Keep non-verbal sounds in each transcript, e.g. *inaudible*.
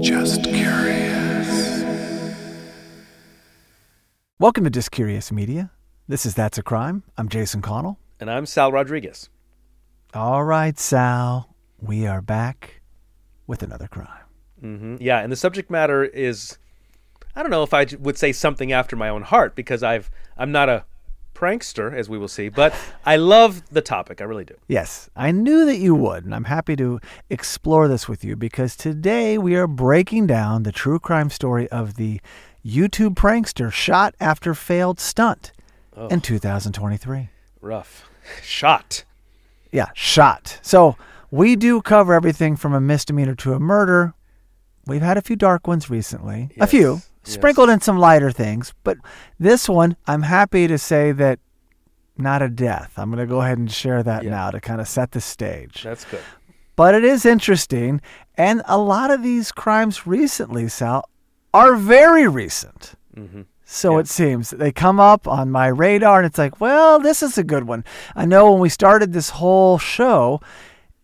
Just curious. Welcome to Just Curious Media. This is That's a Crime. I'm Jason Connell. And I'm Sal Rodriguez. All right, Sal, we are back with another crime. hmm Yeah, and the subject matter is I don't know if I would say something after my own heart because I've I'm not a prankster as we will see, but I love the topic. I really do. Yes, I knew that you would, and I'm happy to explore this with you because today we are breaking down the true crime story of the YouTube prankster shot after failed stunt in 2023. Rough. *laughs* Shot. Yeah, shot. So we do cover everything from a misdemeanor to a murder. We've had a few dark ones recently, a Yes, few yes. sprinkled in some lighter things, but this one, I'm happy to say that not a death. I'm going to go ahead and share that Yeah. now to kind of set the stage. That's good. But it is interesting, and a lot of these crimes recently, Sal, are very recent. Mm-hmm. So it seems they come up on my radar, and it's like, well, this is a good one. I know when we started this whole show,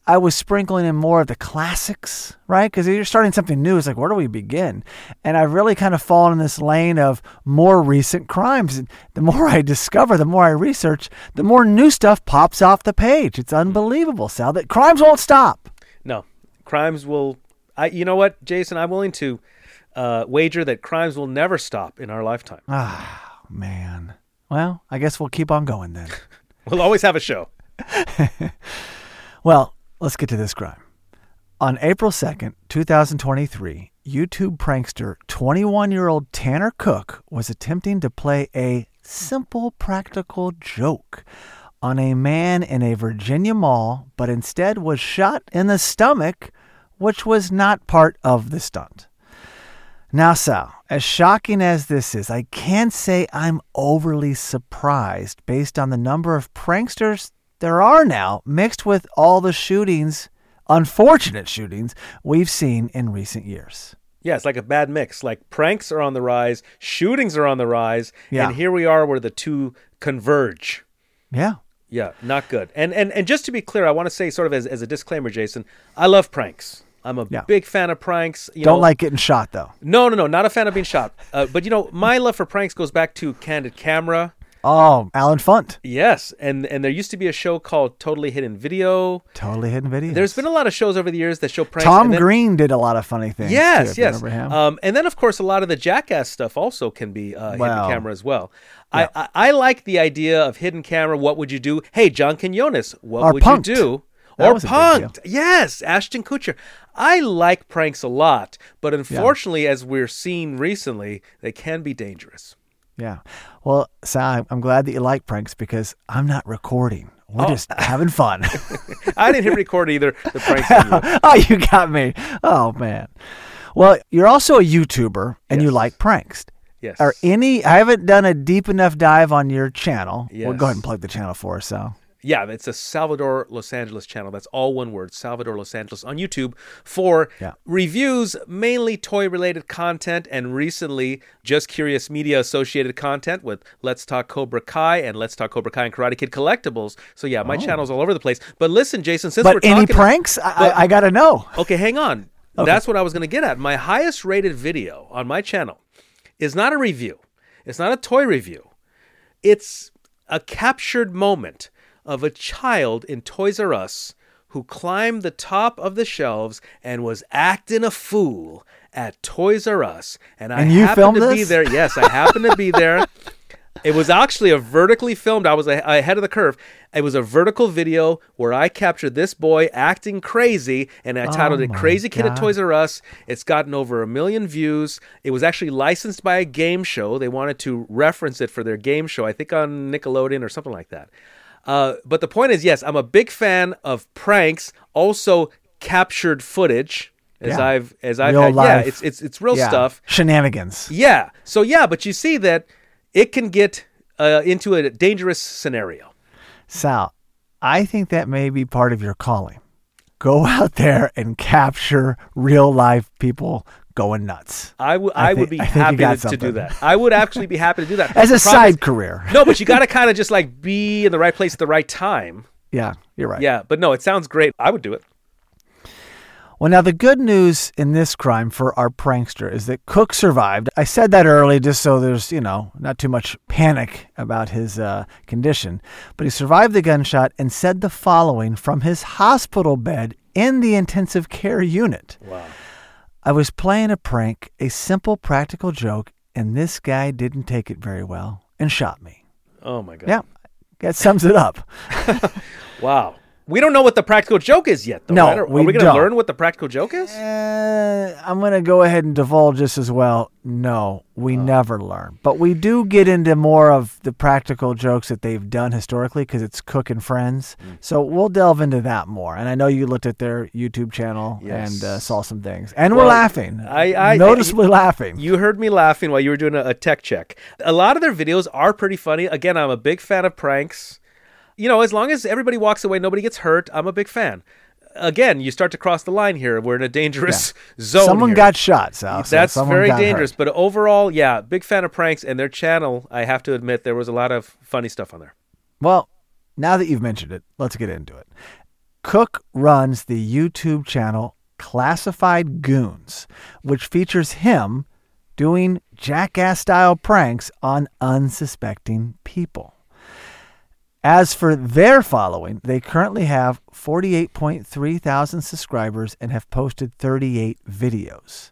I was sprinkling in more of the classics, right? Because you're starting something new. It's like, where do we begin? And I've really kind of fallen in this lane of more recent crimes. And the more I discover, the more I research, the more new stuff pops off the page. It's unbelievable, Sal, that crimes won't stop. No. Crimes will I you know what, Jason, I'm willing to uh, wager that crimes will never stop in our lifetime. Ah, man. Well, I guess we'll keep on going then. *laughs* We'll always have a show. *laughs* Well, let's get to this crime. On April 2nd, 2023, YouTube prankster 21 year old Tanner Cook was attempting to play a simple practical joke on a man in a Virginia mall, but instead was shot in the stomach, which was not part of the stunt. Now, Sal, as shocking as this is, I can't say I'm overly surprised based on the number of pranksters there are now, mixed with all the shootings, unfortunate shootings, we've seen in recent years. Yeah, it's like a bad mix. Like pranks are on the rise, shootings are on the rise, Yeah. and here we are where the two converge. Yeah. Yeah, not good. And and and just to be clear, I want to say sort of as, as a disclaimer, Jason, I love pranks. I'm a Yeah. big fan of pranks. You Don't know, like getting shot, though. No, no, no, not a fan of being shot. Uh, but you know, my love for pranks goes back to Candid Camera. Oh, Allen Funt. Yes, and and there used to be a show called Totally Hidden Video. Totally hidden Video. There's been a lot of shows over the years that show pranks. Tom then- Green did a lot of funny things. Yes, you yes. him. Um, and then, of course, a lot of the Jackass stuff also can be uh, Wow. hidden camera as well. I, I I like the idea of hidden camera. What would you do? Hey, John Quinones, what Or would Punk'd. you do? That or was a big deal. punked. Yes, Ashton Kutcher. I like pranks a lot, but unfortunately, as we're seeing recently, they can be dangerous. Yeah. Well, Sal, I'm glad that you like pranks because I'm not recording. We're Oh. just having fun. *laughs* I didn't hit record either. The pranks. *laughs* oh, you got me. Oh, man. Well, you're also a YouTuber and you like pranks. Yes. Are any? I haven't done a deep enough dive on your channel. We'll go ahead and plug the channel for us. So Yeah, it's a Salvador Los Angeles channel. That's all one word, Salvador Los Angeles on YouTube for Yeah. reviews, mainly toy related content, and recently Just Curious Media associated content with Let's Talk Cobra Kai and Let's Talk Cobra Kai and Karate Kid collectibles. So yeah, my oh. channel's all over the place. But listen, Jason, since we're Oh. any talking, pranks? I, but- I, I got to know. Okay, hang on. That's what I was going to get at. My highest rated video on my channel is not a review. It's not a toy review. It's a captured moment of a child in Toys R Us who climbed the top of the shelves and was acting a fool at Toys R Us. And I And you happened filmed to be there. Yes, I happened to be there. It was actually a vertically filmed. I was ahead of the curve. It was a vertical video where I captured this boy acting crazy, and I oh titled it Oh my "Crazy Kid at Toys R Us." It's gotten over a million views. It was actually licensed by a game show. They wanted to reference it for their game show, I think on Nickelodeon or something like that. Uh, but the point is, yes, I'm a big fan of pranks. Also, captured footage, as Yeah. I've as I've Real had. Yeah, it's it's it's real Yeah. stuff. Shenanigans. Yeah. So yeah, but you see that it can get uh, into a dangerous scenario. Sal, I think that may be part of your calling. Go *laughs* out there and capture real life people going nuts. I would I I, would be I happy to, to do that. I would actually be happy to do that *laughs* As a side career. No, but you got to kind of just like be in the right place at the right time. Yeah, you're right. Yeah, but no, it sounds great. I would do it. Well, now the good news in this crime for our prankster is that Cook survived. I said that early just so there's, you know, not too much panic about his uh, condition. But he survived the gunshot and said the following from his hospital bed in the intensive care unit. Wow. I was playing a prank, a simple practical joke, and this guy didn't take it very well and shot me. Oh my god. Yeah, that sums it up. *laughs* Wow. We don't know what the practical joke is yet, though. No, right? Are, we we going to learn what the practical joke is? Uh, I'm going to go ahead and divulge this as well. No, we never learn. But we do get into more of the practical jokes that they've done historically because it's Cook and Friends. So we'll delve into that more. And I know you looked at their YouTube channel Yes. and uh, saw some things. And we're laughing. I- I- Noticeably laughing. You heard me laughing while you were doing a, a tech check. A lot of their videos are pretty funny. Again, I'm a big fan of pranks. You know, as long as everybody walks away, nobody gets hurt, I'm a big fan. Again, you start to cross the line here. We're in a dangerous *laughs* zone. Someone here. got shot, Sal. so That's very dangerous. hurt. But overall, yeah, big fan of pranks and their channel. I have to admit, there was a lot of funny stuff on there. Well, now that you've mentioned it, let's get into it. Cook runs the YouTube channel Classified Goons, which features him doing jackass style pranks on unsuspecting people. As for their following, they currently have 48.3 thousand subscribers and have posted 38 videos.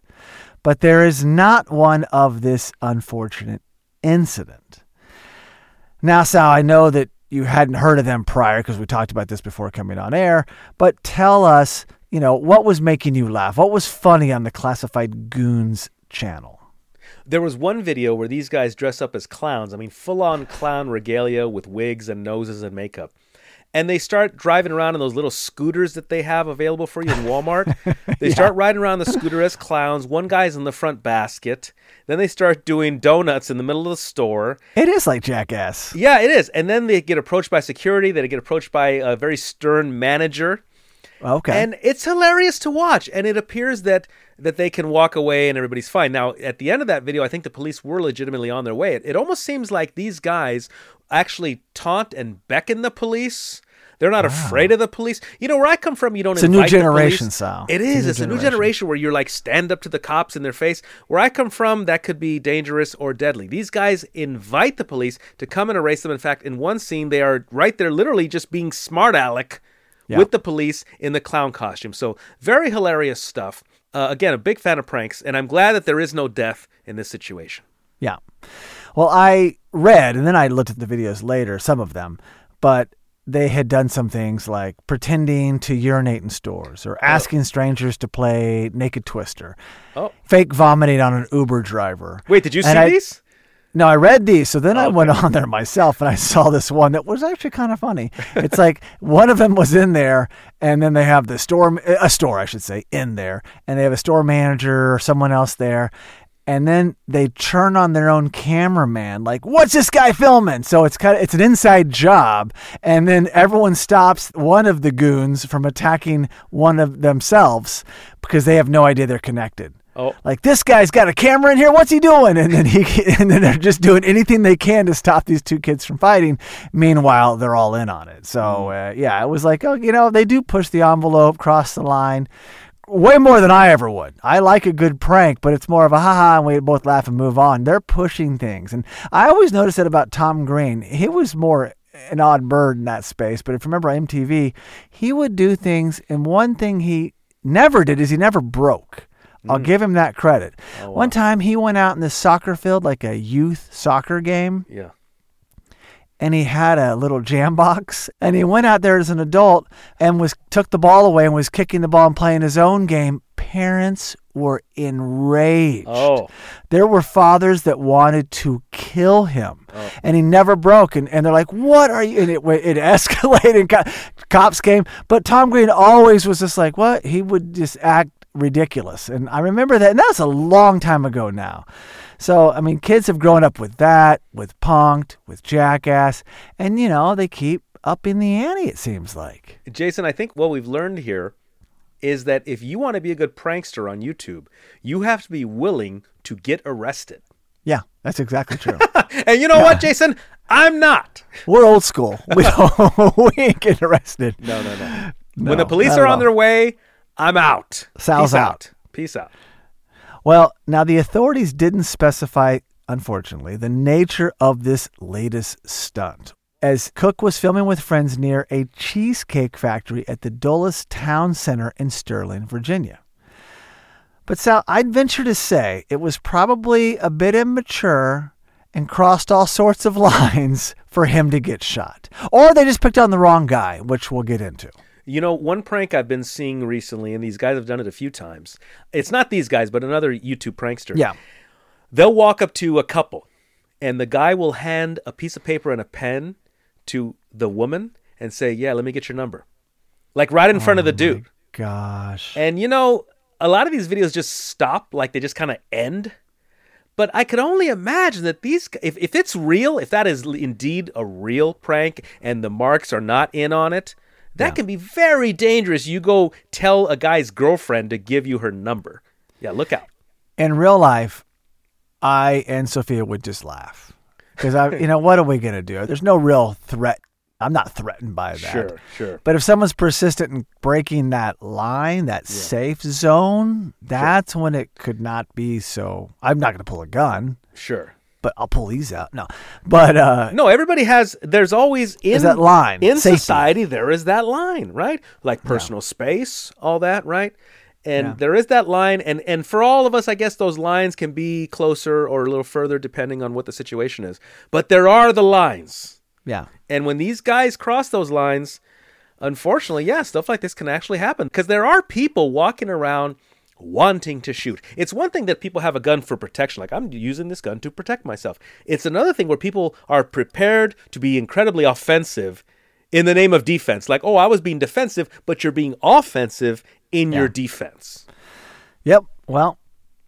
But there is not one of this unfortunate incident. Now, Sal, I know that you hadn't heard of them prior because we talked about this before coming on air, but tell us, you know, what was making you laugh? What was funny on the Classified Goons channel? There was one video where these guys dress up as clowns. I mean, full on clown regalia with wigs and noses and makeup. And they start driving around in those little scooters that they have available for you in Walmart. *laughs* They start riding around the scooter as clowns. One guy's in the front basket. Then they start doing donuts in the middle of the store. It is like Jackass. Yeah, it is. And then they get approached by security. They get approached by a very stern manager. Okay. And it's hilarious to watch. And it appears that that they can walk away and everybody's fine. Now, at the end of that video, I think the police were legitimately on their way. It, it almost seems like these guys actually taunt and beckon the police. They're not afraid of the police. You know, where I come from, you don't It's a new generation. Sal. It It's a new It's a new generation. generation where you're like stand up to the cops in their face. Where I come from, that could be dangerous or deadly. These guys invite the police to come and erase them. In fact, in one scene, they are right there, literally just being smart aleck Yeah. with the police in the clown costume. So very hilarious stuff. Uh, again, a big fan of pranks, and I'm glad that there is no death in this situation. Yeah. Well, I read, and then I looked at the videos later, some of them, but they had done some things like pretending to urinate in stores or asking strangers to play Naked Twister, Oh, fake vomiting on an Uber driver. wait, did you see I- these? No, I read these. So then I Okay. went on there myself and I saw this one that was actually kind of funny. It's like one of them was in there, and then they have the store, a store, I should say, in there, and they have a store manager or someone else there. And then they turn on their own cameraman, like, "What's this guy filming?" So it's kind of it's an inside job, and then everyone stops one of the goons from attacking one of themselves because they have no idea they're connected Oh, like this guy's got a camera in here. What's he doing? And then he *laughs* and then they're just doing anything they can to stop these two kids from fighting. Meanwhile they're all in on it. So uh, yeah it was like oh you know they do push the envelope cross the line way more than i ever would. I like a good prank but it's more of a haha and we both laugh and move on. They're pushing things. And i always noticed that about tom green. He was more an odd bird in that space but if you remember mtv he would do things and one thing he never did is he never broke I'll hmm. give him that credit. Oh, One time he went out in the soccer field, like a youth soccer game, yeah. and he had a little jam box. And he went out there as an adult and was took the ball away and was kicking the ball and playing his own game. Parents were enraged. Oh, There were fathers that wanted to kill him, oh. and he never broke. And, and they're like, "What are you?" And it it *laughs* escalated. Cops came, but Tom Green always was just like, "What?" He would just act ridiculous, and I remember that. And that was a long time ago now. So I mean, kids have grown up with that, with Punk'd, with Jackass, and you know they keep up in the ante. It seems like. Jason, I think what we've learned here is that if you want to be a good prankster on YouTube, you have to be willing to get arrested. Yeah, that's exactly true. *laughs* And you know what, Jason? I'm not. We're old school. *laughs* We don't. *laughs* we ain't getting arrested. No, no, no. No, when the police are on all. their way, I'm out. Sal's Peace out. Peace out. Well, now the authorities didn't specify, unfortunately, the nature of this latest stunt. As Cook was filming with friends near a cheesecake factory at the Dulles Town Center in Sterling, Virginia. But Sal, I'd venture to say it was probably a bit immature and crossed all sorts of *laughs* lines for him to get shot. Or they just picked on the wrong guy, which we'll get into. You know, one prank I've been seeing recently, and these guys have done it a few times. It's not these guys, but another YouTube prankster. Yeah. They'll walk up to a couple, and the guy will hand a piece of paper and a pen to the woman and say, Yeah, let me get your number. Like right in front of the oh dude. Gosh. And you know, a lot of these videos just stop, like they just kind of end. But I could only imagine that these, if, if it's real, if that is indeed a real prank and the marks are not in on it, that Yeah. can be very dangerous. You go tell a guy's girlfriend to give you her number. Yeah, look out. in real life, I and Sophia would just laugh because I, you know, what are we gonna do? There's no real threat. I'm not threatened by that. Sure, sure. But if someone's persistent in breaking that line, that safe zone, that's when it could not be so. I'm not gonna pull a gun, Sure. But I'll pull these out. No, but uh, No, everybody has. There's always in that line, in safety. society. There is that line, right? Like personal space, all that, right? And Yeah. there is that line, and and for all of us, I guess those lines can be closer or a little further depending on what the situation is. But there are the lines, yeah, and when these guys cross those lines, unfortunately, yeah, stuff like this can actually happen because there are people walking around wanting to shoot. It's one thing that people have a gun for protection, like I'm using this gun to protect myself. It's another thing where people are prepared to be incredibly offensive in the name of defense. Like, oh, I was being defensive, but you're being offensive in your defense. Yep. Well,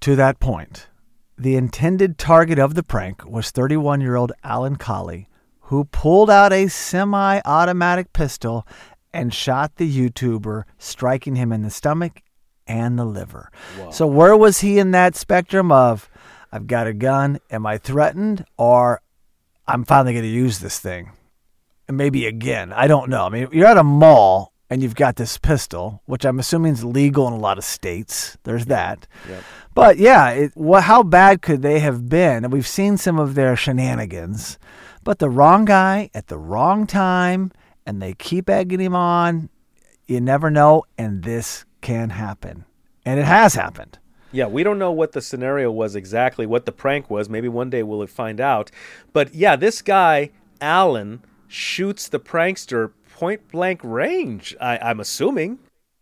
to that point, the intended target of the prank was 31 year old Alan Colie, who pulled out a semi automatic pistol and shot the YouTuber, striking him in the stomach and the liver. So, where was he in that spectrum of, I've got a gun, am I threatened, or I'm finally going to use this thing? And maybe again, I don't know. I mean, you're at a mall and you've got this pistol, which I'm assuming is legal in a lot of states. There's that. But yeah, it, wha how bad could they have been? And we've seen some of their shenanigans, but the wrong guy at the wrong time, and they keep egging him on. You never know, and this can happen, and it has happened. Yeah, we don't know what the scenario was exactly, what the prank was. Maybe one day we'll find out. But yeah, this guy, Alan, shoots the prankster point blank range, I, I'm assuming.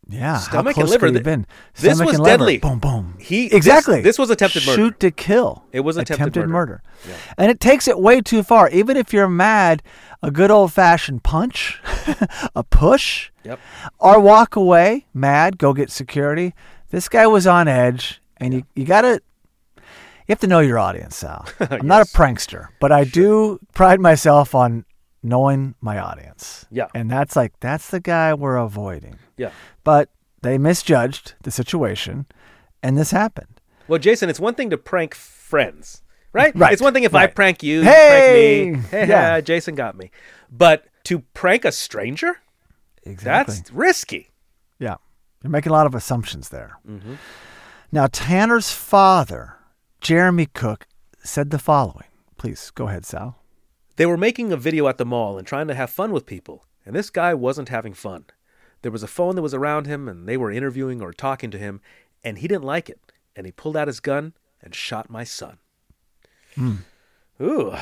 Yeah, Stomach how and liver. could he have been? This Stomach was deadly. Boom, boom. He- exactly. this- this was attempted murder. Shoot to kill. It was attempted murder. murder. and it takes it way too far. Even if you're mad, a good old fashioned punch, *laughs* a push, Yep. or walk away mad, go get security. This guy was on edge, and you you gotta. You have to know your audience, Sal. *laughs* I'm not a prankster, but I do pride myself on knowing my audience. Yeah. And that's like, that's the guy we're avoiding. Yeah. But they misjudged the situation, and this happened. Well, Jason, it's one thing to prank friends, right? *laughs* Right, It's one thing if I prank you, you Hey! prank me. *laughs* Hey, Yeah. *laughs* Jason got me. But to prank a stranger, Exactly. that's risky. Yeah. You're making a lot of assumptions there. Mm-hmm. Now, Tanner's father, Jeremy Cook, said the following. Please go ahead, Sal. They were making a video at the mall and trying to have fun with people, and this guy wasn't having fun. There was a phone that was around him, and they were interviewing or talking to him, and he didn't like it, and he pulled out his gun and shot my son. Hmm. Ooh,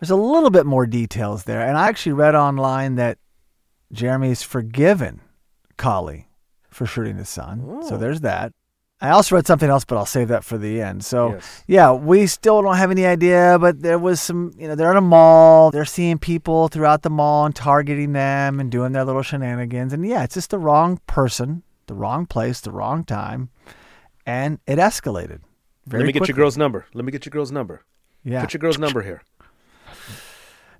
There's a little bit more details there. And I actually read online that Jeremy's forgiven Colie for shooting his son. So there's that. I also read something else, but I'll save that for the end. So, Yes. yeah, we still don't have any idea, but there was some, you know, they're in a mall. They're seeing people throughout the mall and targeting them and doing their little shenanigans. And yeah, it's just the wrong person, the wrong place, the wrong time. And it escalated. Very let me get quickly. your girl's number. Let me get your girl's number. Yeah. Put your girl's number here.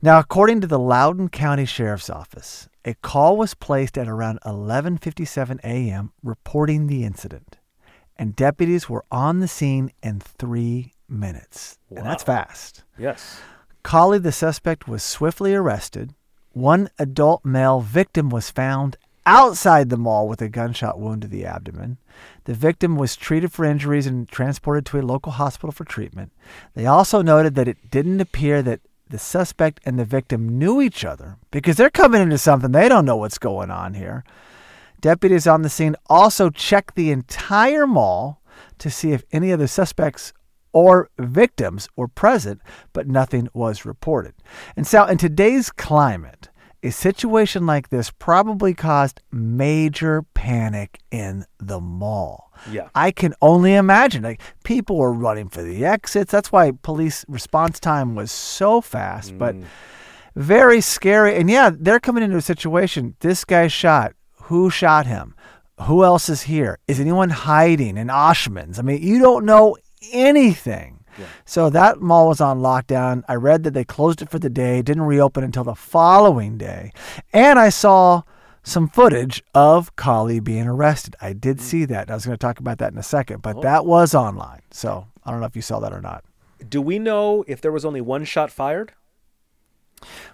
Now, according to the Loudoun County Sheriff's Office, a call was placed at around 11:57 a.m. reporting the incident, and deputies were on the scene in 3 minutes. And that's fast. Yes. Colie, the suspect, was swiftly arrested. One adult male victim was found outside the mall with a gunshot wound to the abdomen. The victim was treated for injuries and transported to a local hospital for treatment. They also noted that it didn't appear that the suspect and the victim knew each other because they're coming into something they don't know what's going on here. Deputies on the scene also checked the entire mall to see if any of the suspects or victims were present, but nothing was reported. And so, in today's climate, a situation like this probably caused major panic in the mall. Yeah. I can only imagine. Like people were running for the exits. That's why police response time was so fast, but mm. very scary. And yeah, they're coming into a situation. This guy shot. Who shot him? Who else is here? Is anyone hiding in Oshman's? I mean, you don't know anything. Yeah. So that mall was on lockdown. I read that they closed it for the day, didn't reopen until the following day. And I saw some footage of Colie being arrested. I did hmm. see that. I was going to talk about that in a second, but oh. that was online. So I don't know if you saw that or not. Do we know if there was only one shot fired?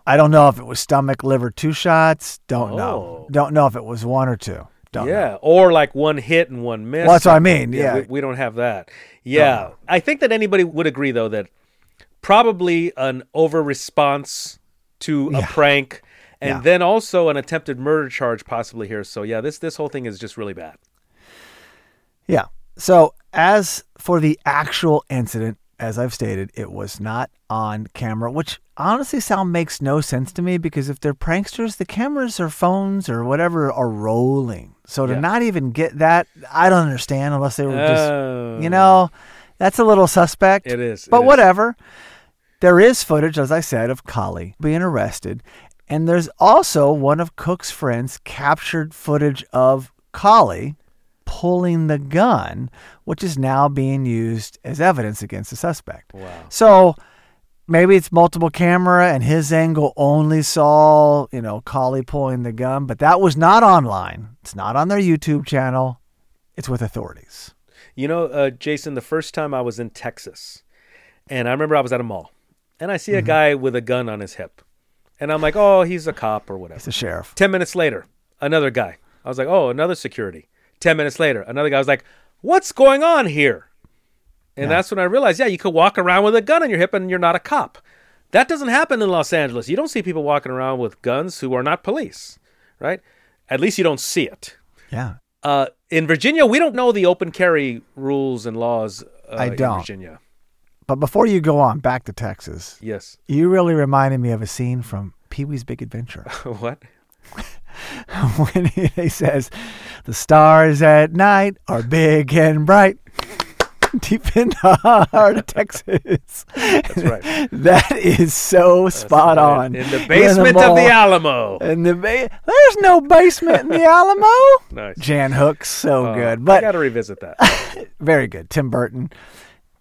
I don't know if it was stomach, liver, two shots. Don't know. Oh. Don't know if it was one or two. Don't know. yeah, or like one hit and one miss. Well, that's what I mean. Yeah. we, we don't have that. Yeah, I think that anybody would agree though that probably an over response to a Yeah. prank, and Yeah. then also an attempted murder charge possibly here. So yeah, this this whole thing is just really bad. Yeah. So, as for the actual incident, as I've stated, it was not on camera, which honestly sound makes no sense to me because if they're pranksters, the cameras or phones or whatever are rolling. So to Yeah. not even get that, I don't understand unless they were just, Oh. you know, that's a little suspect. It is, But it is. whatever. There is footage, as I said, of Colie being arrested. And there's also one of Cook's friends captured footage of Colie pulling the gun, which is now being used as evidence against the suspect. Wow. So maybe it's multiple camera and his angle only saw, you know, Colie pulling the gun, but that was not online. It's not on their YouTube channel. It's with authorities. You know, uh, Jason, the first time I was in Texas, and I remember I was at a mall, and I Mm-hmm. see a guy with a gun on his hip, and I'm like, oh, he's a cop or whatever. It's the sheriff. 10 minutes later, another guy. I was like, oh, another security. 10 minutes later, another guy was like, what's going on here? And that's when I realized, yeah, you could walk around with a gun on your hip and you're not a cop. That doesn't happen in Los Angeles. You don't see people walking around with guns who are not police, right? At least you don't see it. Yeah. Uh, in Virginia, we don't know the open carry rules and laws. Uh, I don't. Virginia. But before you go on back to Texas, Yes. you really reminded me of a scene from Pee Wee's Big Adventure *laughs* what? *laughs* when he, he says, The stars at night are big and bright. *laughs* Deep in the heart of Texas. That's right. *laughs* That is so spot on. In the basement of the Alamo. In the ba- There's no basement in the *laughs* Alamo. Nice. Jan Hooks so Oh, good. I But got to revisit that. very good. Tim Burton,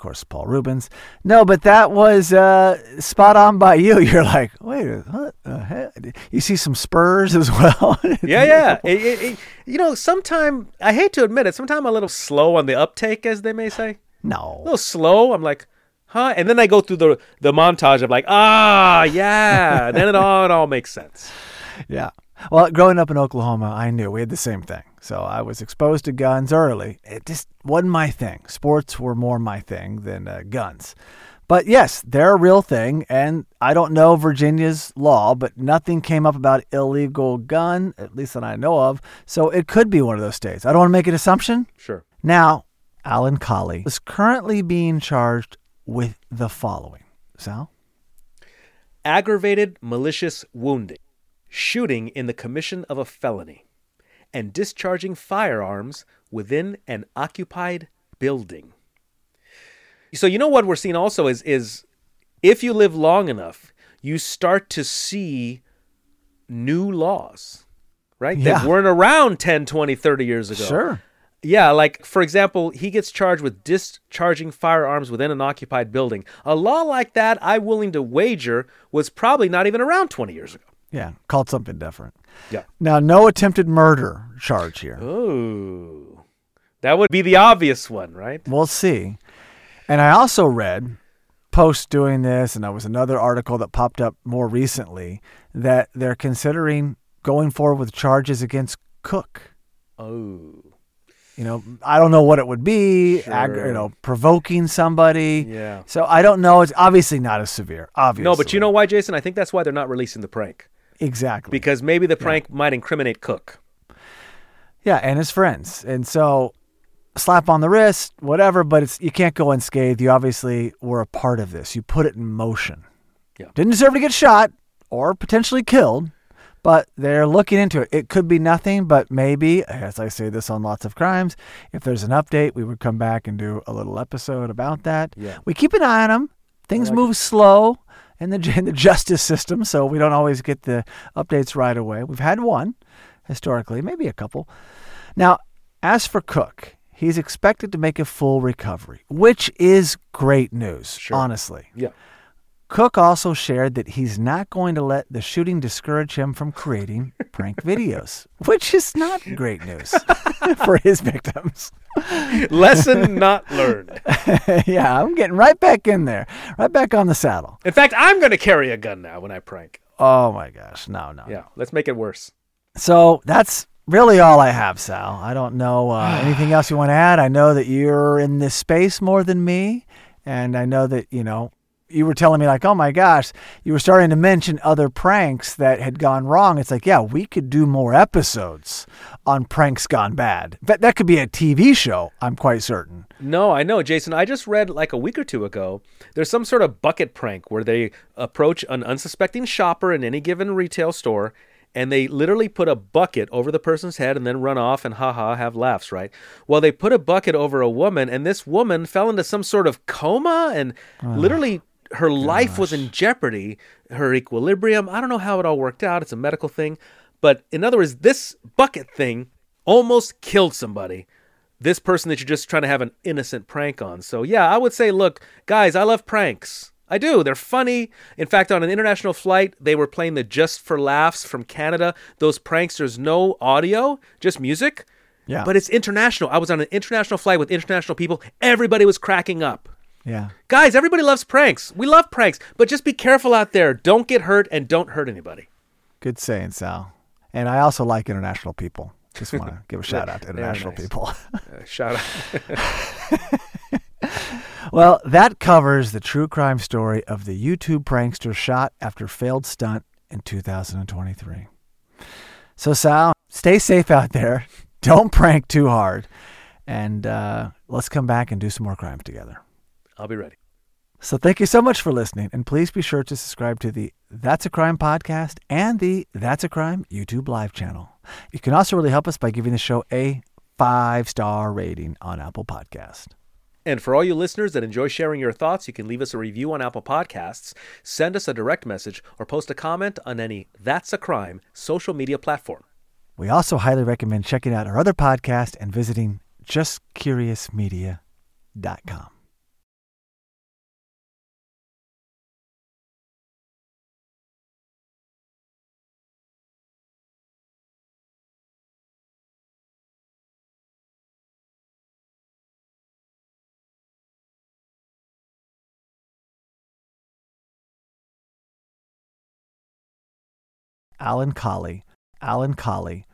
course, Paul Reubens. No, but that was uh, spot on by you. *laughs* You're like, wait, what the heck? You see some spurs as *laughs* well. Yeah, yeah. It- it- it- you know, sometimes I hate to admit it. Sometimes I'm a little slow on the uptake, as they may say. No, a little slow. I'm like, huh? And then I go through the the montage of like, ah, yeah. then it all it all makes sense. *laughs* Yeah. Well, growing up in Oklahoma, I knew we had the same thing. So I was exposed to guns early. It just wasn't my thing. Sports were more my thing than uh, guns. But yes, they're a real thing. And I don't know Virginia's law, but nothing came up about illegal gun, at least that I know of. So it could be one of those states. I don't want to make an assumption. Sure. Now, Alan Colie is currently being charged with the following. Sal? Aggravated malicious wounding, shooting in the commission of a felony, and discharging firearms within an occupied building. So you know what we're seeing also is is if you live long enough, you start to see new laws, right? Yeah. That weren't around 10, 20, 30 years ago. Sure. Yeah, like for example, he gets charged with discharging firearms within an occupied building. A law like that, I'm willing to wager, was probably not even around 20 years ago. Yeah, called something different. Yeah. Now, no attempted murder charge here. Oh, that would be the obvious one, right? We'll see. And I also read post doing this, and there was another article that popped up more recently that they're considering going forward with charges against Cook. Oh. You know, I don't know what it would be. Ag- Sure. you know, provoking somebody. Yeah. So I don't know. It's obviously not as severe. Obviously. No, but you know why, Jason? I think that's why they're not releasing the prank exactly. because maybe the prank might incriminate Cook. Yeah, and his friends. And so slap on the wrist, whatever, but it's you can't go unscathed. You obviously were a part of this. You put it in motion. Yeah. Didn't deserve to get shot or potentially killed, but they're looking into it. It could be nothing, but maybe, as I say this on lots of crimes, if there's an update, we would come back and do a little episode about that. Yeah. We keep an eye on them. Things like move slow in the in the justice system, so we don't always get the updates right away. We've had one historically, maybe a couple. Now, as for Cook, he's expected to make a full recovery, which is great news, Sure. honestly. Yeah. Cook also shared that he's not going to let the shooting discourage him from creating prank videos, which is not great news *laughs* for his victims. Lesson not learned. *laughs* yeah, I'm getting right back in there, right back on the saddle. In fact, I'm going to carry a gun now when I prank. Oh my gosh, no, no. Yeah, let's make it worse. So that's really all I have, Sal. I don't know uh, *sighs* anything else you want to add. I know that you're in this space more than me, and I know that you know. You were telling me like, oh my gosh, you were starting to mention other pranks that had gone wrong. It's like, yeah, we could do more episodes on pranks gone bad. That that could be a TV show. I'm quite certain. No, I know, Jason. I just read like a week or two ago. There's some sort of bucket prank where they approach an unsuspecting shopper in any given retail store and they literally put a bucket over the person's head and then run off and haha have laughs, right? Well, they put a bucket over a woman and this woman fell into some sort of coma and ah. literally her life was in jeopardy, her equilibrium. I don't know how it all worked out. It's a medical thing. But in other words, this bucket thing almost killed somebody this person that you're just trying to have an innocent prank on. So yeah, I would say, look, guys, I love pranks. I do. They're funny. In fact, on an international flight, they were playing the Just for Laughs from Canada. Those pranks, there's no audio, just music. Yeah. But it's international. I was on an international flight with international people. Everybody was cracking up. Yeah. Guys, everybody loves pranks. We love pranks, but just be careful out there. Don't get hurt and don't hurt anybody. Good saying, Sal. And I also like international people. Just want to *laughs* give a shout out to international nice. people. Uh, shout out. *laughs* Well, that covers the true crime story of the YouTube prankster shot after failed stunt in 2023. So, Sal, stay safe out there. Don't prank too hard. And uh, let's come back and do some more crimes together. I'll be ready. So, thank you so much for listening. And please be sure to subscribe to the That's a Crime podcast and the That's a Crime YouTube live channel. You can also really help us by giving the show a five star rating on Apple Podcast. And for all you listeners that enjoy sharing your thoughts, you can leave us a review on Apple Podcasts, send us a direct message, or post a comment on any That's a Crime social media platform. We also highly recommend checking out our other podcast and visiting justcuriousmedia.com. Alan Colie, Alan Colie,